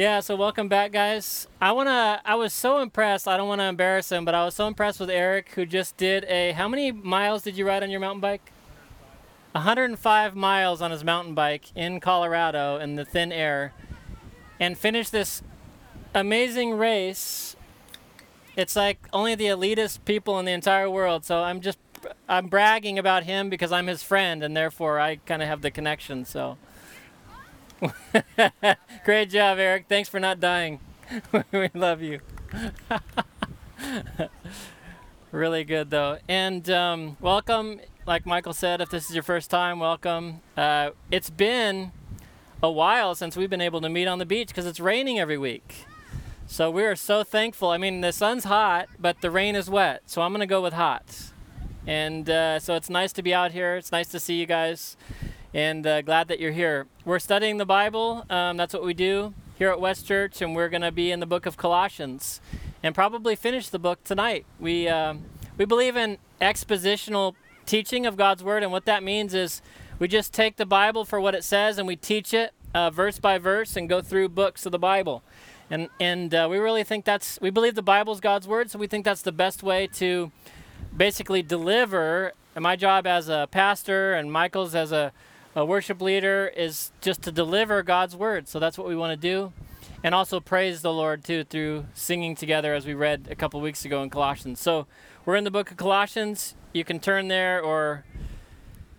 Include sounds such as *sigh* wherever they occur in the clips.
Yeah, so welcome back, guys. I wanna. I was so impressed. I don't want to embarrass him, but I was so impressed with Eric, who just did a. How many miles did you ride on your mountain bike? 105 miles on his mountain bike in Colorado in the thin air, and finished this amazing race. It's like only the elitist people in the entire world. So I'm just. I'm bragging about him because I'm his friend, and therefore I kind of have the connection. So. *laughs* Great job, Eric. Thanks for not dying. *laughs* we love you. *laughs* really good, though. And um, welcome. Like Michael said, if this is your first time, welcome. Uh, it's been a while since we've been able to meet on the beach because it's raining every week. So we are so thankful. I mean, the sun's hot, but the rain is wet. So I'm going to go with hot. And uh, so it's nice to be out here. It's nice to see you guys and uh, glad that you're here. We're studying the Bible. Um, that's what we do here at West Church, and we're going to be in the book of Colossians and probably finish the book tonight. We, um, we believe in expositional teaching of God's Word, and what that means is we just take the Bible for what it says and we teach it uh, verse by verse and go through books of the Bible. And, and uh, we really think that's, we believe the Bible is God's Word, so we think that's the best way to basically deliver. And my job as a pastor and Michael's as a a worship leader is just to deliver God's word. So that's what we want to do. And also praise the Lord too through singing together as we read a couple weeks ago in Colossians. So we're in the book of Colossians. You can turn there or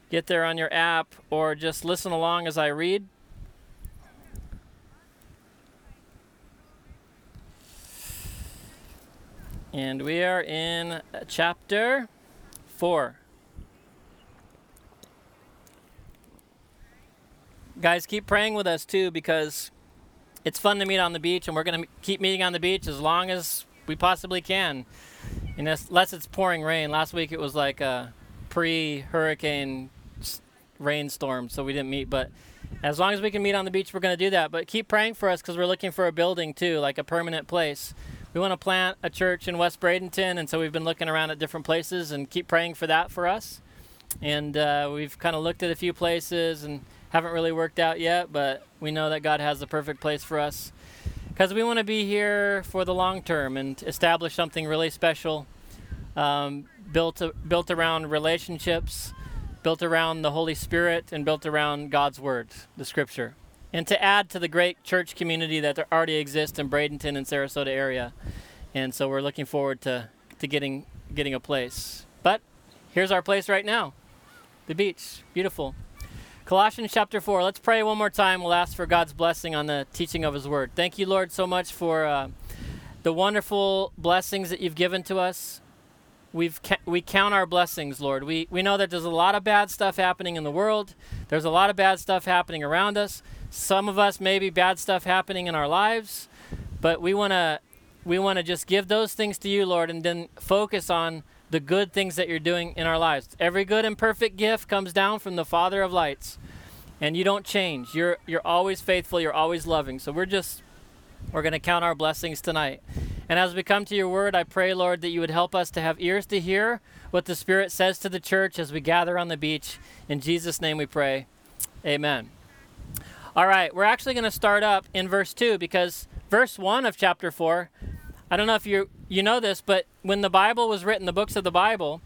get there on your app or just listen along as I read. And we are in chapter 4. Guys, keep praying with us too because it's fun to meet on the beach, and we're going to keep meeting on the beach as long as we possibly can, unless it's pouring rain. Last week it was like a pre-hurricane rainstorm, so we didn't meet. But as long as we can meet on the beach, we're going to do that. But keep praying for us because we're looking for a building too, like a permanent place. We want to plant a church in West Bradenton, and so we've been looking around at different places and keep praying for that for us. And uh, we've kind of looked at a few places and haven't really worked out yet, but we know that God has the perfect place for us because we want to be here for the long term and establish something really special, um, built built around relationships, built around the Holy Spirit, and built around God's Word, the Scripture, and to add to the great church community that already exists in Bradenton and Sarasota area. And so we're looking forward to, to getting getting a place. But here's our place right now, the beach, beautiful. Colossians chapter 4. Let's pray one more time. We'll ask for God's blessing on the teaching of His Word. Thank you, Lord, so much for uh, the wonderful blessings that you've given to us. We've ca- we count our blessings, Lord. We, we know that there's a lot of bad stuff happening in the world, there's a lot of bad stuff happening around us. Some of us, maybe bad stuff happening in our lives, but we want to we want to just give those things to you, Lord, and then focus on the good things that you're doing in our lives. Every good and perfect gift comes down from the Father of lights. And you don't change. You're you're always faithful, you're always loving. So we're just we're going to count our blessings tonight. And as we come to your word, I pray, Lord, that you would help us to have ears to hear what the Spirit says to the church as we gather on the beach. In Jesus' name we pray. Amen. All right, we're actually going to start up in verse 2 because verse 1 of chapter 4 I don't know if you you know this, but when the Bible was written, the books of the Bible,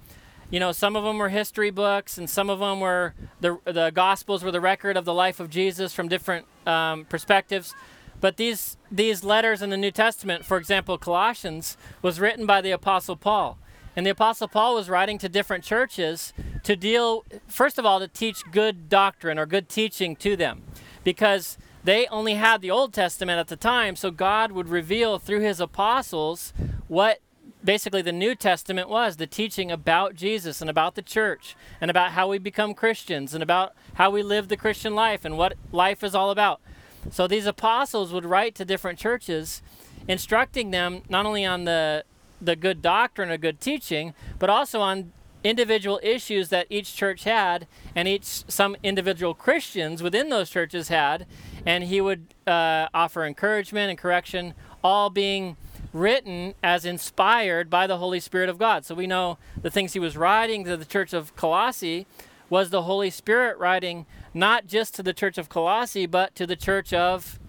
you know, some of them were history books, and some of them were the the Gospels were the record of the life of Jesus from different um, perspectives. But these these letters in the New Testament, for example, Colossians, was written by the Apostle Paul, and the Apostle Paul was writing to different churches to deal, first of all, to teach good doctrine or good teaching to them, because they only had the Old Testament at the time, so God would reveal through his apostles what basically the New Testament was the teaching about Jesus and about the church and about how we become Christians and about how we live the Christian life and what life is all about. So these apostles would write to different churches instructing them not only on the the good doctrine or good teaching, but also on individual issues that each church had and each some individual Christians within those churches had and he would uh, offer encouragement and correction, all being written as inspired by the Holy Spirit of God. So we know the things he was writing to the church of Colossae was the Holy Spirit writing not just to the church of Colossae, but to the church of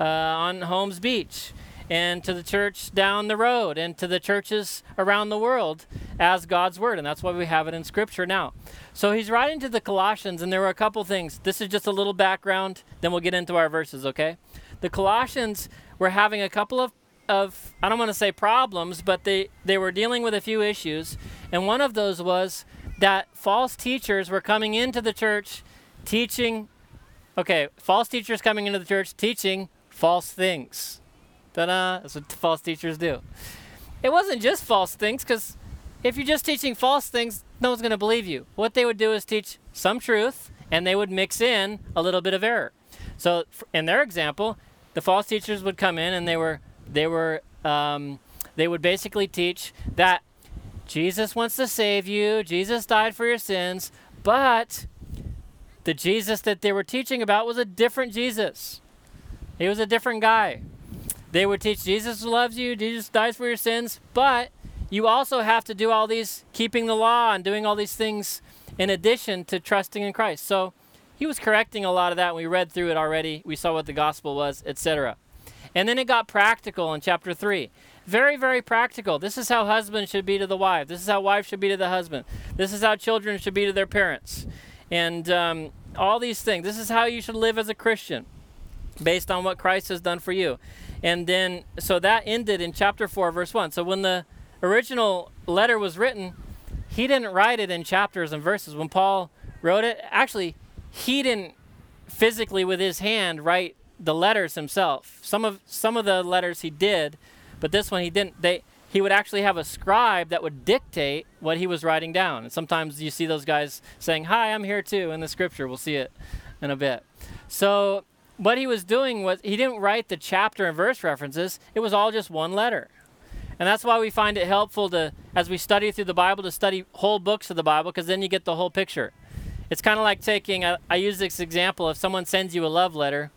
uh, on Holmes Beach and to the church down the road and to the churches around the world as God's word. And that's why we have it in scripture now. So he's writing to the Colossians, and there were a couple things. This is just a little background, then we'll get into our verses, okay? The Colossians were having a couple of, of I don't want to say problems, but they, they were dealing with a few issues. And one of those was that false teachers were coming into the church teaching, okay, false teachers coming into the church teaching false things. Ta-da! That's what false teachers do. It wasn't just false things, because if you're just teaching false things, no one's going to believe you. What they would do is teach some truth, and they would mix in a little bit of error. So, in their example, the false teachers would come in, and they were they were um, they would basically teach that Jesus wants to save you. Jesus died for your sins, but the Jesus that they were teaching about was a different Jesus. He was a different guy. They would teach Jesus loves you, Jesus dies for your sins, but you also have to do all these, keeping the law and doing all these things in addition to trusting in Christ. So he was correcting a lot of that. We read through it already. We saw what the gospel was, etc. And then it got practical in chapter 3. Very, very practical. This is how husbands should be to the wife. This is how wives should be to the husband. This is how children should be to their parents. And um, all these things. This is how you should live as a Christian based on what Christ has done for you. And then, so that ended in chapter 4, verse 1. So when the original letter was written, he didn't write it in chapters and verses. When Paul wrote it, actually, he didn't physically with his hand write the letters himself. Some of some of the letters he did, but this one he didn't. They he would actually have a scribe that would dictate what he was writing down. And sometimes you see those guys saying, "Hi, I'm here too" in the scripture. We'll see it in a bit. So what he was doing was he didn't write the chapter and verse references. It was all just one letter. And that's why we find it helpful to, as we study through the Bible, to study whole books of the Bible, because then you get the whole picture. It's kind of like taking, I, use this example if someone sends you a love letter,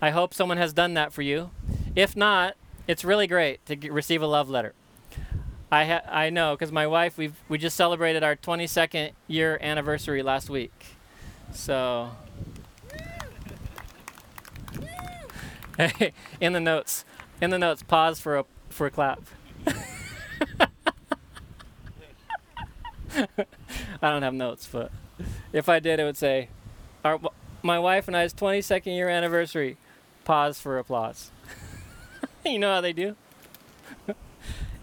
I hope someone has done that for you. If not, it's really great to get, receive a love letter. I, ha- I know, because my wife, we we just celebrated our 22nd year anniversary last week. So *laughs* in the notes, in the notes, pause for a for a clap. *laughs* I don't have notes, but if I did, it would say, our, "My wife and I's 22nd year anniversary." Pause for applause. *laughs* you know how they do.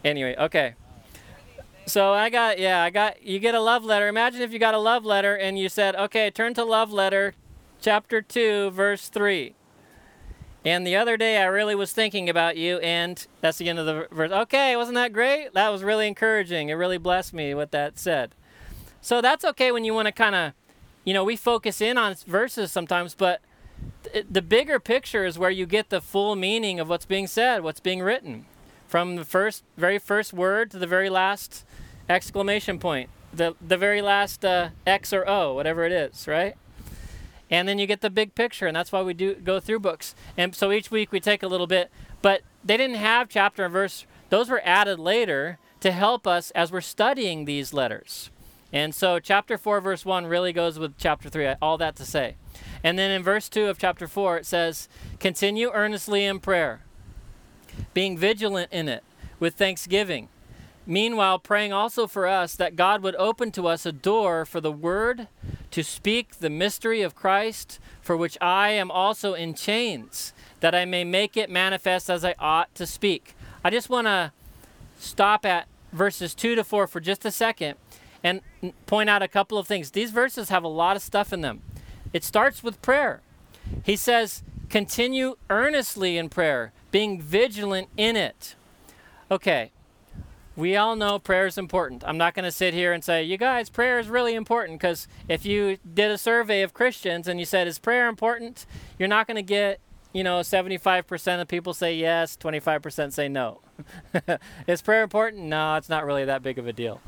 anyway, okay. So I got yeah, I got you get a love letter. Imagine if you got a love letter and you said, "Okay, turn to love letter, chapter 2, verse 3." And the other day, I really was thinking about you, and that's the end of the verse. Okay, wasn't that great? That was really encouraging. It really blessed me what that said. So that's okay when you want to kind of, you know, we focus in on verses sometimes, but th- the bigger picture is where you get the full meaning of what's being said, what's being written, from the first, very first word to the very last exclamation point, the the very last uh, X or O, whatever it is, right? And then you get the big picture and that's why we do go through books. And so each week we take a little bit but they didn't have chapter and verse. Those were added later to help us as we're studying these letters. And so chapter 4 verse 1 really goes with chapter 3 all that to say. And then in verse 2 of chapter 4 it says continue earnestly in prayer being vigilant in it with thanksgiving Meanwhile, praying also for us that God would open to us a door for the word to speak the mystery of Christ, for which I am also in chains, that I may make it manifest as I ought to speak. I just want to stop at verses 2 to 4 for just a second and point out a couple of things. These verses have a lot of stuff in them. It starts with prayer. He says, continue earnestly in prayer, being vigilant in it. Okay, we all know prayer is important. I'm not going to sit here and say, you guys, prayer is really important because if you did a survey of Christians and you said, is prayer important? You're not going to get, you know, 75% of people say yes, 25% say no. *laughs* is prayer important? No, it's not really that big of a deal.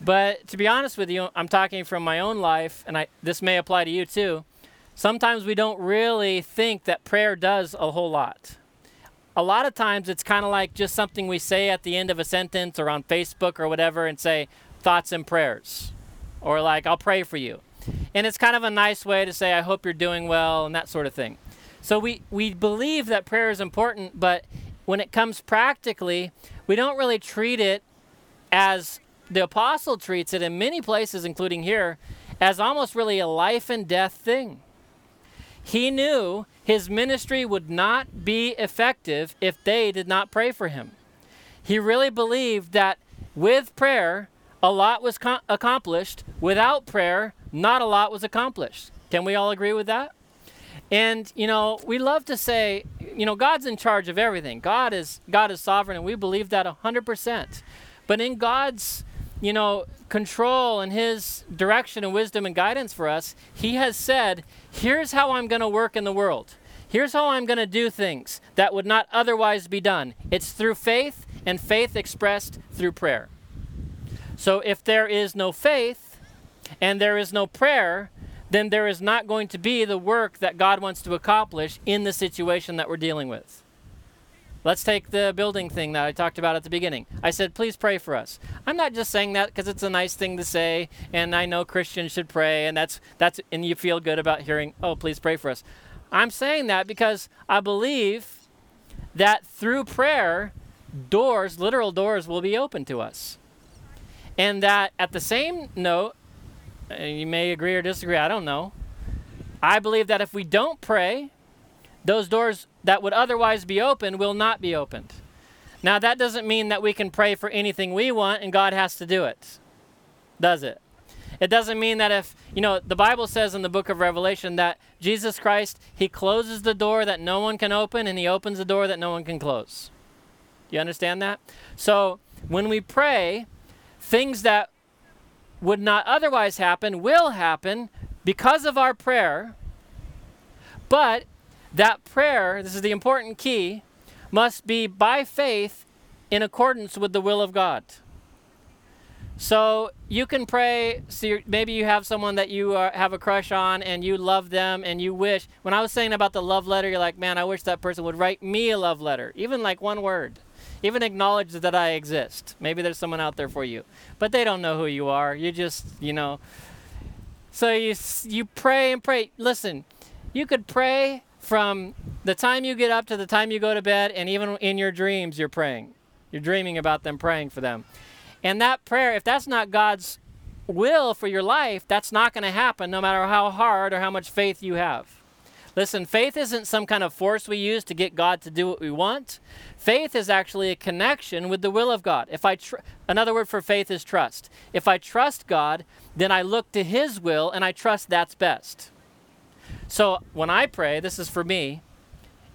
But to be honest with you, I'm talking from my own life, and I, this may apply to you too. Sometimes we don't really think that prayer does a whole lot a lot of times it's kind of like just something we say at the end of a sentence or on Facebook or whatever and say thoughts and prayers or like I'll pray for you. And it's kind of a nice way to say I hope you're doing well and that sort of thing. So we, we believe that prayer is important, but when it comes practically, we don't really treat it as the apostle treats it in many places, including here, as almost really a life and death thing. He knew his ministry would not be effective if they did not pray for him. He really believed that with prayer, a lot was co- accomplished. Without prayer, not a lot was accomplished. Can we all agree with that? And you know, we love to say, you know, God's in charge of everything. God is God is sovereign and we believe that 100%. But in God's, you know, control and his direction and wisdom and guidance for us, he has said, here's how I'm going to work in the world. Here's how I'm going to do things that would not otherwise be done. It's through faith and faith expressed through prayer. So if there is no faith and there is no prayer, then there is not going to be the work that God wants to accomplish in the situation that we're dealing with. Let's take the building thing that I talked about at the beginning. I said, please pray for us. I'm not just saying that because it's a nice thing to say, and I know Christians should pray, and that's that's and you feel good about hearing, oh, please pray for us. I'm saying that because I believe that through prayer, doors, literal doors, will be open to us. And that at the same note, you may agree or disagree, I don't know. I believe that if we don't pray, those doors that would otherwise be open will not be opened. Now, that doesn't mean that we can pray for anything we want and God has to do it, does it? It doesn't mean that if, you know, the Bible says in the book of Revelation that Jesus Christ, he closes the door that no one can open and he opens the door that no one can close. You understand that? So, when we pray, things that would not otherwise happen will happen because of our prayer. But that prayer, this is the important key, must be by faith in accordance with the will of God. So you can pray. So maybe you have someone that you uh, have a crush on and you love them and you wish. When I was saying about the love letter, you're like, man, I wish that person would write me a love letter, even like one word. Even acknowledge that I exist. Maybe there's someone out there for you, but they don't know who you are. You just, you know. So you you pray and pray. Listen, you could pray from the time you get up to the time you go to bed, and even in your dreams, you're praying. You're dreaming about them, praying for them. And that prayer, if that's not God's will for your life, that's not going to happen no matter how hard or how much faith you have. Listen, faith isn't some kind of force we use to get God to do what we want. Faith is actually a connection with the will of God. If I tr- another word for faith is trust. If I trust God, then I look to his will and I trust that's best. So when I pray, this is for me,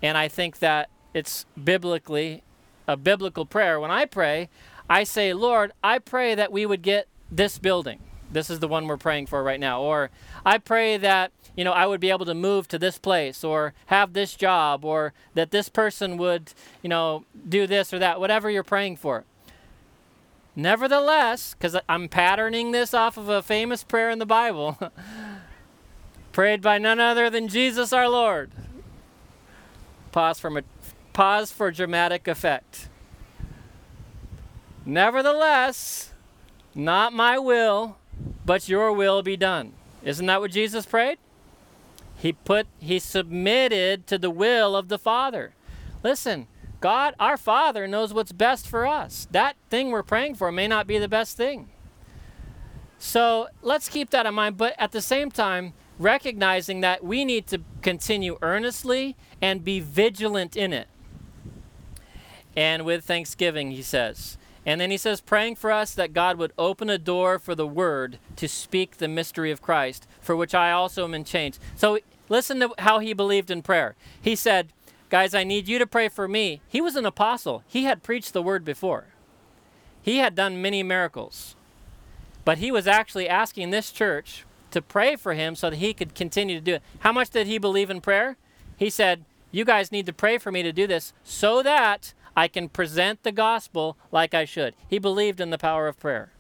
and I think that it's biblically a biblical prayer. When I pray, I say, Lord, I pray that we would get this building. This is the one we're praying for right now. Or I pray that, you know, I would be able to move to this place or have this job or that this person would, you know, do this or that, whatever you're praying for. Nevertheless, because I'm patterning this off of a famous prayer in the Bible, *laughs* prayed by none other than Jesus our Lord. Pause for, pause for dramatic effect. Nevertheless, not my will, but your will be done. Isn't that what Jesus prayed? He put he submitted to the will of the Father. Listen, God, our Father knows what's best for us. That thing we're praying for may not be the best thing. So let's keep that in mind, but at the same time, recognizing that we need to continue earnestly and be vigilant in it. And with thanksgiving, he says. And then he says, praying for us that God would open a door for the word to speak the mystery of Christ, for which I also am in chains. So listen to how he believed in prayer. He said, Guys, I need you to pray for me. He was an apostle, he had preached the word before, he had done many miracles. But he was actually asking this church to pray for him so that he could continue to do it. How much did he believe in prayer? He said, You guys need to pray for me to do this so that I can present the gospel like I should. He believed in the power of prayer.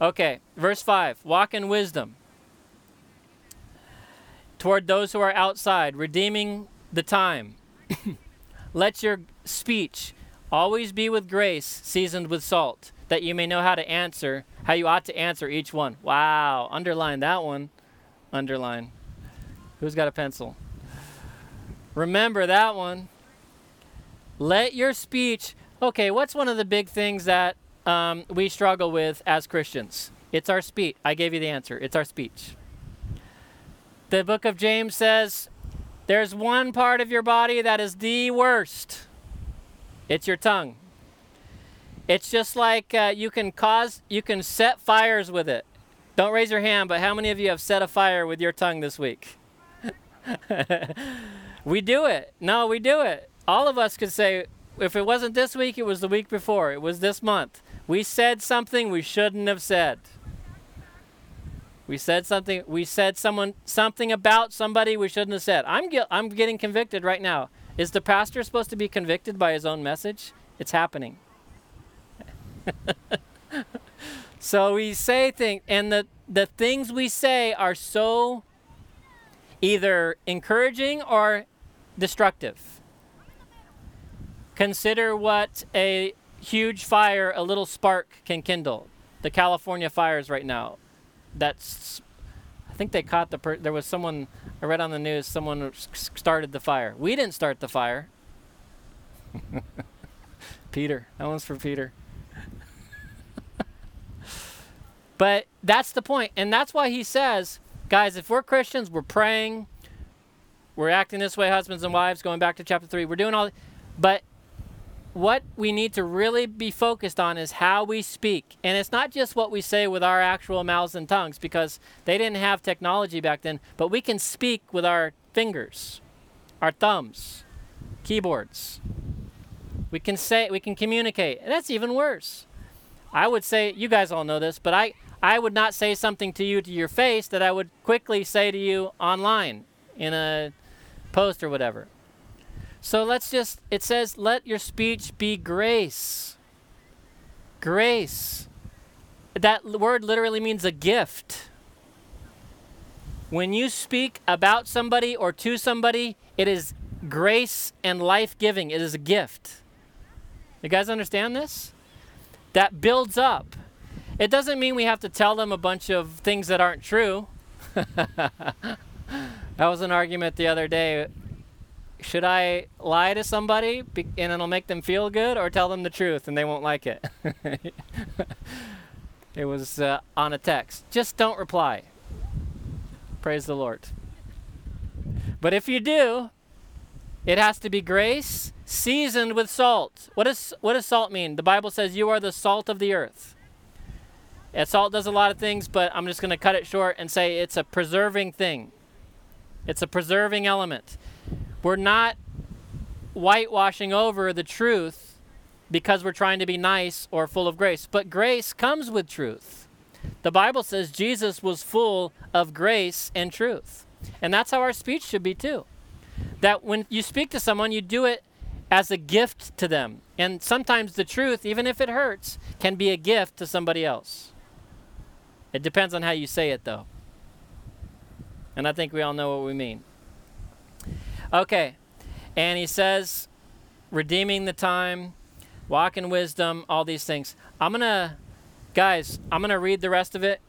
Okay, verse 5 Walk in wisdom toward those who are outside, redeeming the time. *coughs* Let your speech always be with grace, seasoned with salt that you may know how to answer, how you ought to answer each one. Wow, underline that one. Underline. Who's got a pencil? Remember that one. Let your speech. Okay, what's one of the big things that um, we struggle with as Christians? It's our speech. I gave you the answer. It's our speech. The book of James says there's one part of your body that is the worst it's your tongue. It's just like uh, you can cause, you can set fires with it. Don't raise your hand, but how many of you have set a fire with your tongue this week? *laughs* we do it. No, we do it. All of us could say, if it wasn't this week, it was the week before, it was this month. We said something we shouldn't have said. We said something. We said someone something about somebody we shouldn't have said. I'm I'm getting convicted right now. Is the pastor supposed to be convicted by his own message? It's happening. *laughs* so we say things, and the the things we say are so either encouraging or destructive. Consider what a huge fire, a little spark can kindle. The California fires right now that's I think they caught the per- there was someone I read on the news someone started the fire. We didn't start the fire. *laughs* Peter, that one's for Peter. But that's the point. and that's why he says, guys, if we're Christians, we're praying, we're acting this way, husbands and wives. Going back to chapter three, we're doing all, but what we need to really be focused on is how we speak. And it's not just what we say with our actual mouths and tongues because they didn't have technology back then, but we can speak with our fingers, our thumbs, keyboards. We can say we can communicate. And that's even worse. I would say you guys all know this, but I I would not say something to you to your face that I would quickly say to you online in a post or whatever. So let's just, it says, let your speech be grace. Grace. That word literally means a gift. When you speak about somebody or to somebody, it is grace and life giving. It is a gift. You guys understand this? That builds up. It doesn't mean we have to tell them a bunch of things that aren't true. *laughs* that was an argument the other day should I lie to somebody and it'll make them feel good, or tell them the truth and they won't like it? *laughs* it was uh, on a text. Just don't reply. Praise the Lord. But if you do, it has to be grace seasoned with salt. What, is, what does salt mean? The Bible says you are the salt of the earth. And salt does a lot of things, but I'm just going to cut it short and say it's a preserving thing. It's a preserving element. We're not whitewashing over the truth because we're trying to be nice or full of grace, but grace comes with truth. The Bible says Jesus was full of grace and truth. And that's how our speech should be too. That when you speak to someone, you do it as a gift to them. And sometimes the truth, even if it hurts, can be a gift to somebody else. It depends on how you say it, though. And I think we all know what we mean. Okay. And he says, redeeming the time, walk in wisdom, all these things. I'm going to, guys, I'm going to read the rest of it.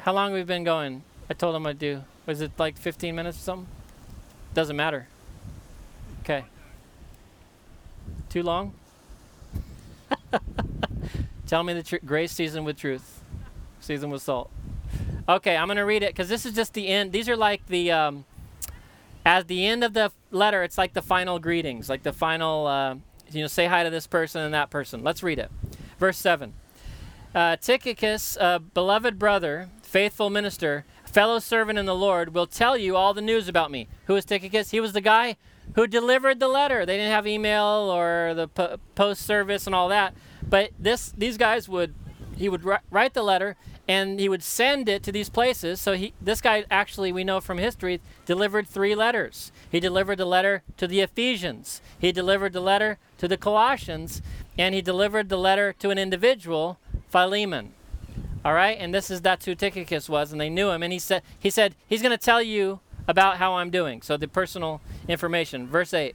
How long we've we been going? I told him I'd do. Was it like 15 minutes or something? Doesn't matter. Okay. Too long? *laughs* Tell me the tr- grace season with truth, season with salt. Okay, I'm going to read it because this is just the end. These are like the um, at the end of the letter, it's like the final greetings, like the final, uh, you know, say hi to this person and that person. Let's read it. Verse 7. Uh, Tychicus, a beloved brother, faithful minister, fellow servant in the Lord, will tell you all the news about me. Who is Tychicus? He was the guy who delivered the letter. They didn't have email or the po- post service and all that. But this, these guys would, he would write the letter and he would send it to these places. So he, this guy actually, we know from history, delivered three letters. He delivered the letter to the Ephesians, he delivered the letter to the Colossians, and he delivered the letter to an individual, Philemon. All right, and this is that's who Tychicus was, and they knew him. And he said, he said, he's going to tell you about how I'm doing. So the personal information. Verse eight.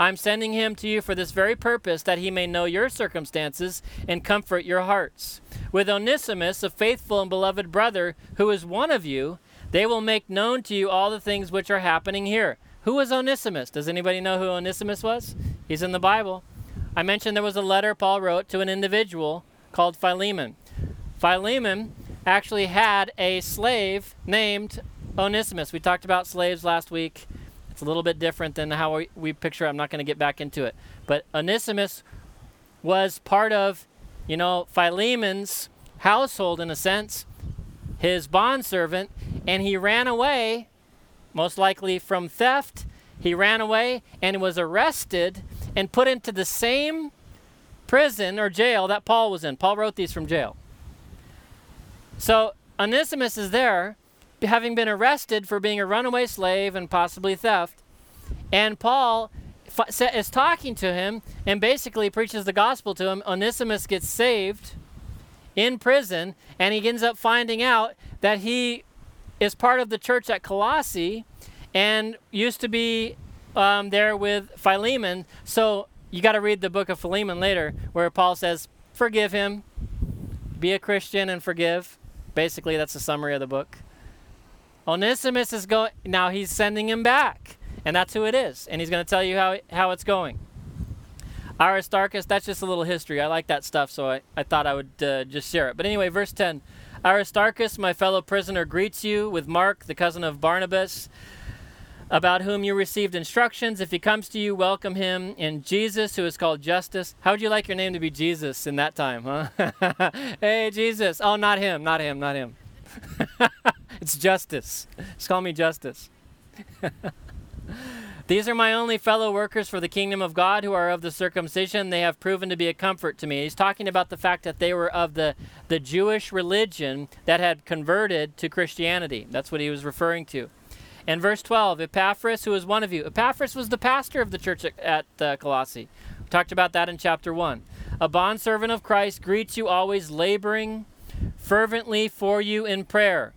I'm sending him to you for this very purpose, that he may know your circumstances and comfort your hearts. With Onesimus, a faithful and beloved brother, who is one of you, they will make known to you all the things which are happening here. Who was Onesimus? Does anybody know who Onesimus was? He's in the Bible. I mentioned there was a letter Paul wrote to an individual called Philemon. Philemon actually had a slave named Onesimus. We talked about slaves last week. It's a little bit different than how we, we picture. I'm not going to get back into it. But Onesimus was part of, you know, Philemon's household in a sense, his bondservant, and he ran away, most likely from theft. He ran away and was arrested and put into the same prison or jail that Paul was in. Paul wrote these from jail. So Onesimus is there, having been arrested for being a runaway slave and possibly theft. And Paul is talking to him and basically preaches the gospel to him. Onesimus gets saved in prison, and he ends up finding out that he is part of the church at Colossae and used to be um, there with Philemon. So you got to read the book of Philemon later, where Paul says, Forgive him, be a Christian and forgive. Basically, that's a summary of the book. Onesimus is going, now he's sending him back. And that's who it is. And he's going to tell you how, how it's going. Aristarchus, that's just a little history. I like that stuff, so I, I thought I would uh, just share it. But anyway, verse 10 Aristarchus, my fellow prisoner, greets you with Mark, the cousin of Barnabas, about whom you received instructions. If he comes to you, welcome him. And Jesus, who is called Justus. How would you like your name to be Jesus in that time, huh? *laughs* hey, Jesus. Oh, not him, not him, not him. *laughs* it's Justus. Just call me Justus. *laughs* These are my only fellow workers for the kingdom of God who are of the circumcision. They have proven to be a comfort to me. He's talking about the fact that they were of the, the Jewish religion that had converted to Christianity. That's what he was referring to. And verse 12, Epaphras, who is one of you. Epaphras was the pastor of the church at, uh, Colossae. We talked about that in chapter 1. A bondservant of Christ greets you always, laboring fervently for you in prayer,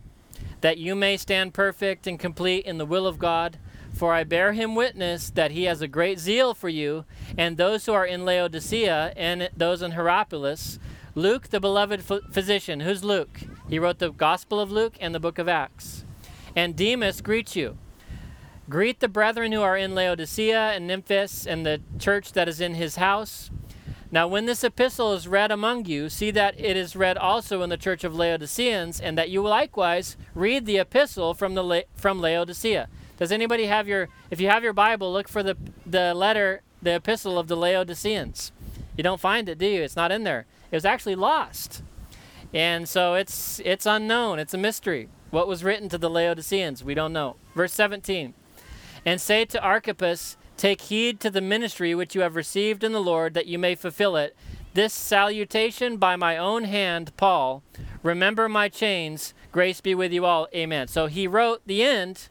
that you may stand perfect and complete in the will of God. For I bear him witness that he has a great zeal for you, and those who are in Laodicea and those in Hierapolis. Luke, the beloved physician. Who's Luke? He wrote the Gospel of Luke and the book of Acts. And Demas greets you. Greet the brethren who are in Laodicea and Nymphas and the church that is in his house. Now, when this epistle is read among you, see that it is read also in the church of Laodiceans, and that you likewise read the epistle from the La- from Laodicea. Does anybody have your, if you have your Bible, look for the, the letter, the epistle of the Laodiceans. You don't find it, do you? It's not in there. It was actually lost. And so it's, it's unknown. It's a mystery. What was written to the Laodiceans? We don't know. Verse 17. And say to Archippus, Take heed to the ministry which you have received in the Lord, that you may fulfill it. This salutation by my own hand, Paul. Remember my chains. Grace be with you all. Amen. So he wrote the end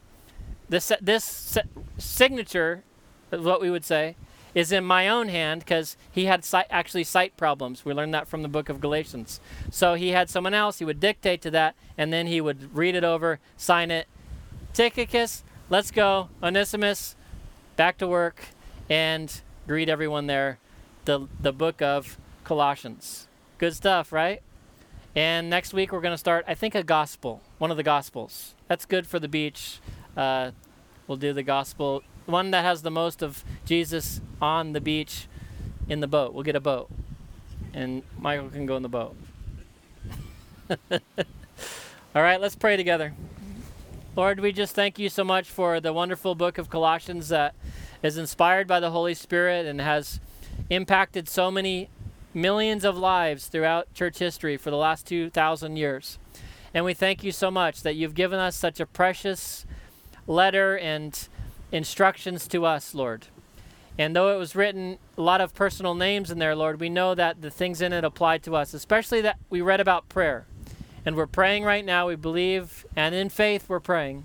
this, this signature, what we would say, is in my own hand because he had sight, actually sight problems. We learned that from the book of Galatians. So he had someone else, he would dictate to that, and then he would read it over, sign it. Tychicus, let's go. Onesimus, back to work, and greet everyone there. The, the book of Colossians. Good stuff, right? And next week we're going to start, I think, a gospel, one of the gospels. That's good for the beach. Uh, we'll do the gospel. One that has the most of Jesus on the beach in the boat. We'll get a boat. And Michael can go in the boat. *laughs* All right, let's pray together. Lord, we just thank you so much for the wonderful book of Colossians that is inspired by the Holy Spirit and has impacted so many millions of lives throughout church history for the last 2,000 years. And we thank you so much that you've given us such a precious letter and instructions to us, Lord. And though it was written a lot of personal names in there, Lord, we know that the things in it apply to us, especially that we read about prayer. And we're praying right now, we believe, and in faith we're praying.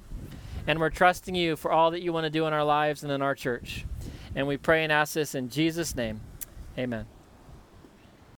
And we're trusting you for all that you want to do in our lives and in our church. And we pray and ask this in Jesus' name. Amen.